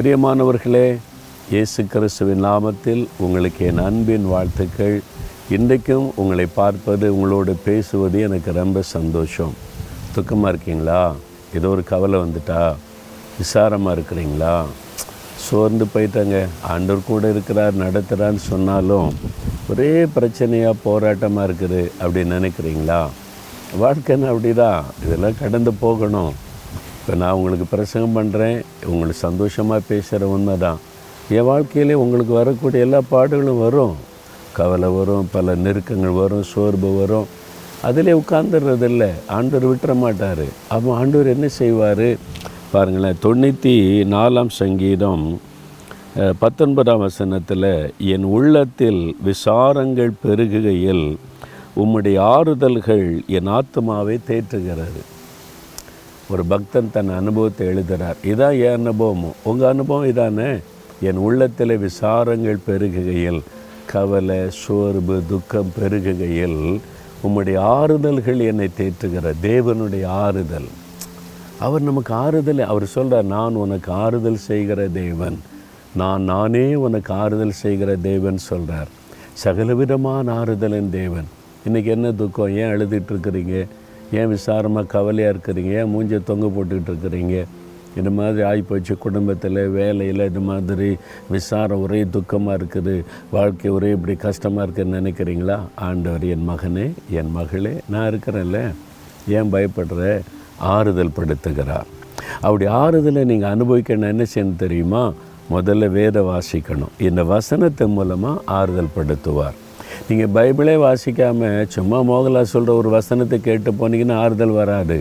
பிரியமானவர்களே இயேசு கிறிஸ்துவின் நாமத்தில் உங்களுக்கு என் அன்பின் வாழ்த்துக்கள். இன்றைக்கும் உங்களை பார்ப்பது உங்களோடு பேசுவது எனக்கு ரொம்ப சந்தோஷம். துக்கமாக இருக்கீங்களா? ஏதோ ஒரு கவலை வந்துட்டா? விசாரமாக இருக்கிறீங்களா? சோர்ந்து போயிட்டாங்க. ஆண்டவர் கூட இருக்கிறார் நடத்துகிறான்னு சொன்னாலும் ஒரே பிரச்சனையாக போராட்டமாக இருக்குது அப்படின்னு நினைக்கிறீங்களா? வாழ்க்கைன்னு அப்படிதான். இதெல்லாம் கடந்து போகணும். இப்போ நான் உங்களுக்கு பிரசங்கம் பண்ணுறேன் உங்களுக்கு சந்தோஷமாக பேசுகிற உண்மை தான். என் வாழ்க்கையிலே உங்களுக்கு வரக்கூடிய எல்லா பாடுகளும் வரும். கவலை வரும் பல நெருக்கங்கள் வரும் சோர்வு வரும். அதிலே உட்கார்ந்துடுறது இல்லை ஆண்டவர் விட்டுற மாட்டார். அப்போ ஆண்டவர் என்ன செய்வார்? பாருங்களேன் தொண்ணூற்றி நாலாம் சங்கீதம் பத்தொன்பதாம் வசனத்தில் என் உள்ளத்தில் விசாரங்கள் பெருகுகையில் உம்முடைய ஆறுதல்கள் என் ஆத்மாவை தேற்றுகிறது. ஒரு பக்தன் தன் அனுபவத்தை எழுதுகிறார் இதான் என் அனுபவமும் உங்கள் அனுபவம் இதானே? என் உள்ளத்தில் விசாரங்கள் பெருகுகையில் கவலை சோர்வு துக்கம் பெருகுகையில் உம்முடைய ஆறுதல்கள் என்னை தேற்றுகிற தேவனுடைய ஆறுதல். அவர் நமக்கு ஆறுதல் அவர் சொல்கிறார் நான் உனக்கு ஆறுதல் செய்கிற தேவன். நான் நானே உனக்கு ஆறுதல் செய்கிற தேவன் சொல்கிறார் சகலவிதமான ஆறுதலின் தேவன். இன்றைக்கி என்ன துக்கம்? ஏன் அழுதுட்டு இருக்கிறீங்க? ஏன் விசாரமாக கவலையாக இருக்கிறீங்க? ஏன் மூஞ்ச தொங்க போட்டுக்கிட்டு இருக்கிறீங்க? இந்த மாதிரி ஆகிப்போச்சு குடும்பத்தில் வேலையில் இது மாதிரி விசாரம் ஒரே துக்கமாக இருக்குது வாழ்க்கை ஒரே இப்படி கஷ்டமாக இருக்குன்னு நினைக்கிறீங்களா? ஆண்டவர் என் மகனே என் மகளே நான் இருக்கிறேன்ல. ஏன் பயப்படுற? ஆறுதல் படுத்துகிறார். அப்படி ஆறுதலை நீங்கள் அனுபவிக்கணும் என்ன செய்யணும் தெரியுமா? முதல்ல வேத வாசிக்கணும். இந்த வசனத்தின் மூலமாக ஆறுதல் படுத்துவார். நீங்கள் பைபிளே வாசிக்காமல் சும்மா மோகலா சொல்கிற ஒரு வசனத்தை கேட்டு போனீங்கன்னா ஆறுதல் வராது.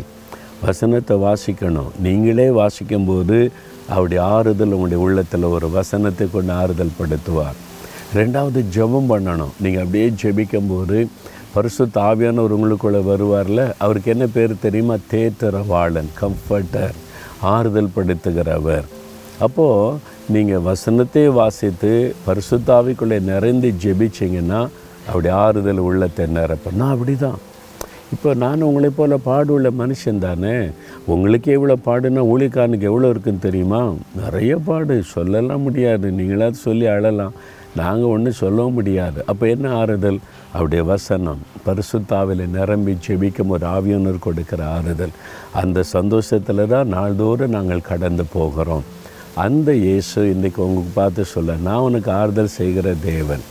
வசனத்தை வாசிக்கணும். நீங்களே வாசிக்கும்போது அவருடைய ஆறுதல் உங்களுடைய உள்ளத்தில் ஒரு வசனத்தை கொண்டு ஆறுதல் படுத்துவார். ரெண்டாவது ஜெபம் பண்ணணும். நீங்கள் அப்படியே ஜெபிக்கும்போது பரிசு ஆவியானவர் உங்களுக்குள்ளே வருவார்ல அவருக்கு என்ன பேர் தெரியுமா? தேத்தரவாளன் கம்ஃபர்டர் ஆறுதல் படுத்துகிறவர். அப்போது நீங்கள் வசனத்தை வாசித்து பரிசுத்தாவிக்குள்ளே நிறைந்து ஜெபிச்சிங்கன்னா அப்படி ஆறுதல் உள்ளத்தை நிரப்ப நான் அப்படி தான் இப்போ நான் உங்களை போல் பாடுள்ள மனுஷன் தானே? உங்களுக்கு எவ்வளோ பாடுனா ஊழிக்கானுக்கு எவ்வளோ இருக்குன்னு தெரியுமா? நிறைய பாடு சொல்லலாம் முடியாது. நீங்களாவது சொல்லி அழலாம். நாங்கள் ஒன்றும் சொல்லவும் முடியாது. அப்போ என்ன ஆறுதல்? அவருடைய வசனம். பரிசுத்தாவில் நிரம்பி ஜெபிக்கும் ஒரு ஆவியனர் கொடுக்கிற ஆறுதல். அந்த சந்தோஷத்தில் தான் நாள்தோறும் நாங்கள் கடந்து போகிறோம். அந்த இயேசு இன்றைக்கி உங்களுக்கு பார்த்து சொல்ல நான் உனக்கு ஆறுதல் செய்கிற தேவன்.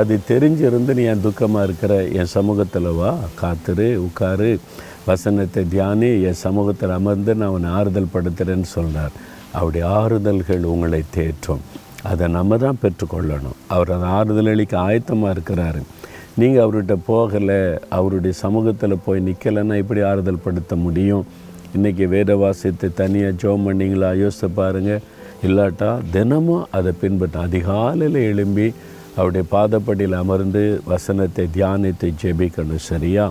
அது தெரிஞ்சிருந்து நீ என் துக்கமாக இருக்கிற? என் சமூகத்தில் வா காத்துரு உட்காரு. வசனத்தை தியானி என் சமூகத்தில் அமர்ந்து நான் உன்னை ஆறுதல் படுத்துகிறேன்னு சொன்னார் அவருடைய ஆறுதல்கள் உங்களை தேற்றும். அதை நம்ம தான் பெற்றுக்கொள்ளணும். அவர் அந்த ஆறுதல் அளிக்க ஆயத்தமாக இருக்கிறாரு. நீங்கள் அவர்கிட்ட போகலை அவருடைய சமூகத்தில் போய் நிற்கலைன்னா எப்படி ஆறுதல் படுத்த முடியும்? இன்றைக்கி வேத வாசித்து தனியாக ஜோம் பண்ணிங்களா? யோசித்து பாருங்கள் இல்லாட்டா தினமும் அதை பின்பற்ற அதிகாலையில் எழும்பி அவருடைய பாதப்படியில் அமர்ந்து வசனத்தை தியானித்து ஜெபிக்கணும் சரியா?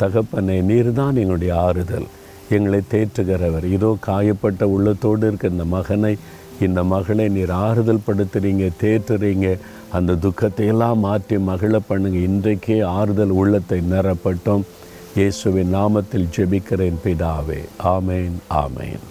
தகப்பனை நீர் தான் எங்களுடைய ஆறுதல். எங்களை தேற்றுகிறவர். இதோ காயப்பட்ட உள்ளத்தோடு இருக்க இந்த மகனை இந்த மகளை நீர் ஆறுதல் படுத்துறீங்க தேற்றுறீங்க. அந்த துக்கத்தை எல்லாம் மாற்றி மகிழ பண்ணுங்க. இன்றைக்கே ஆறுதல் உள்ளத்தை நிறப்பட்டோம் இயேசுவின் நாமத்தில் ஜெபிக்கிறேன் பிதாவே. ஆமேன் ஆமேன்.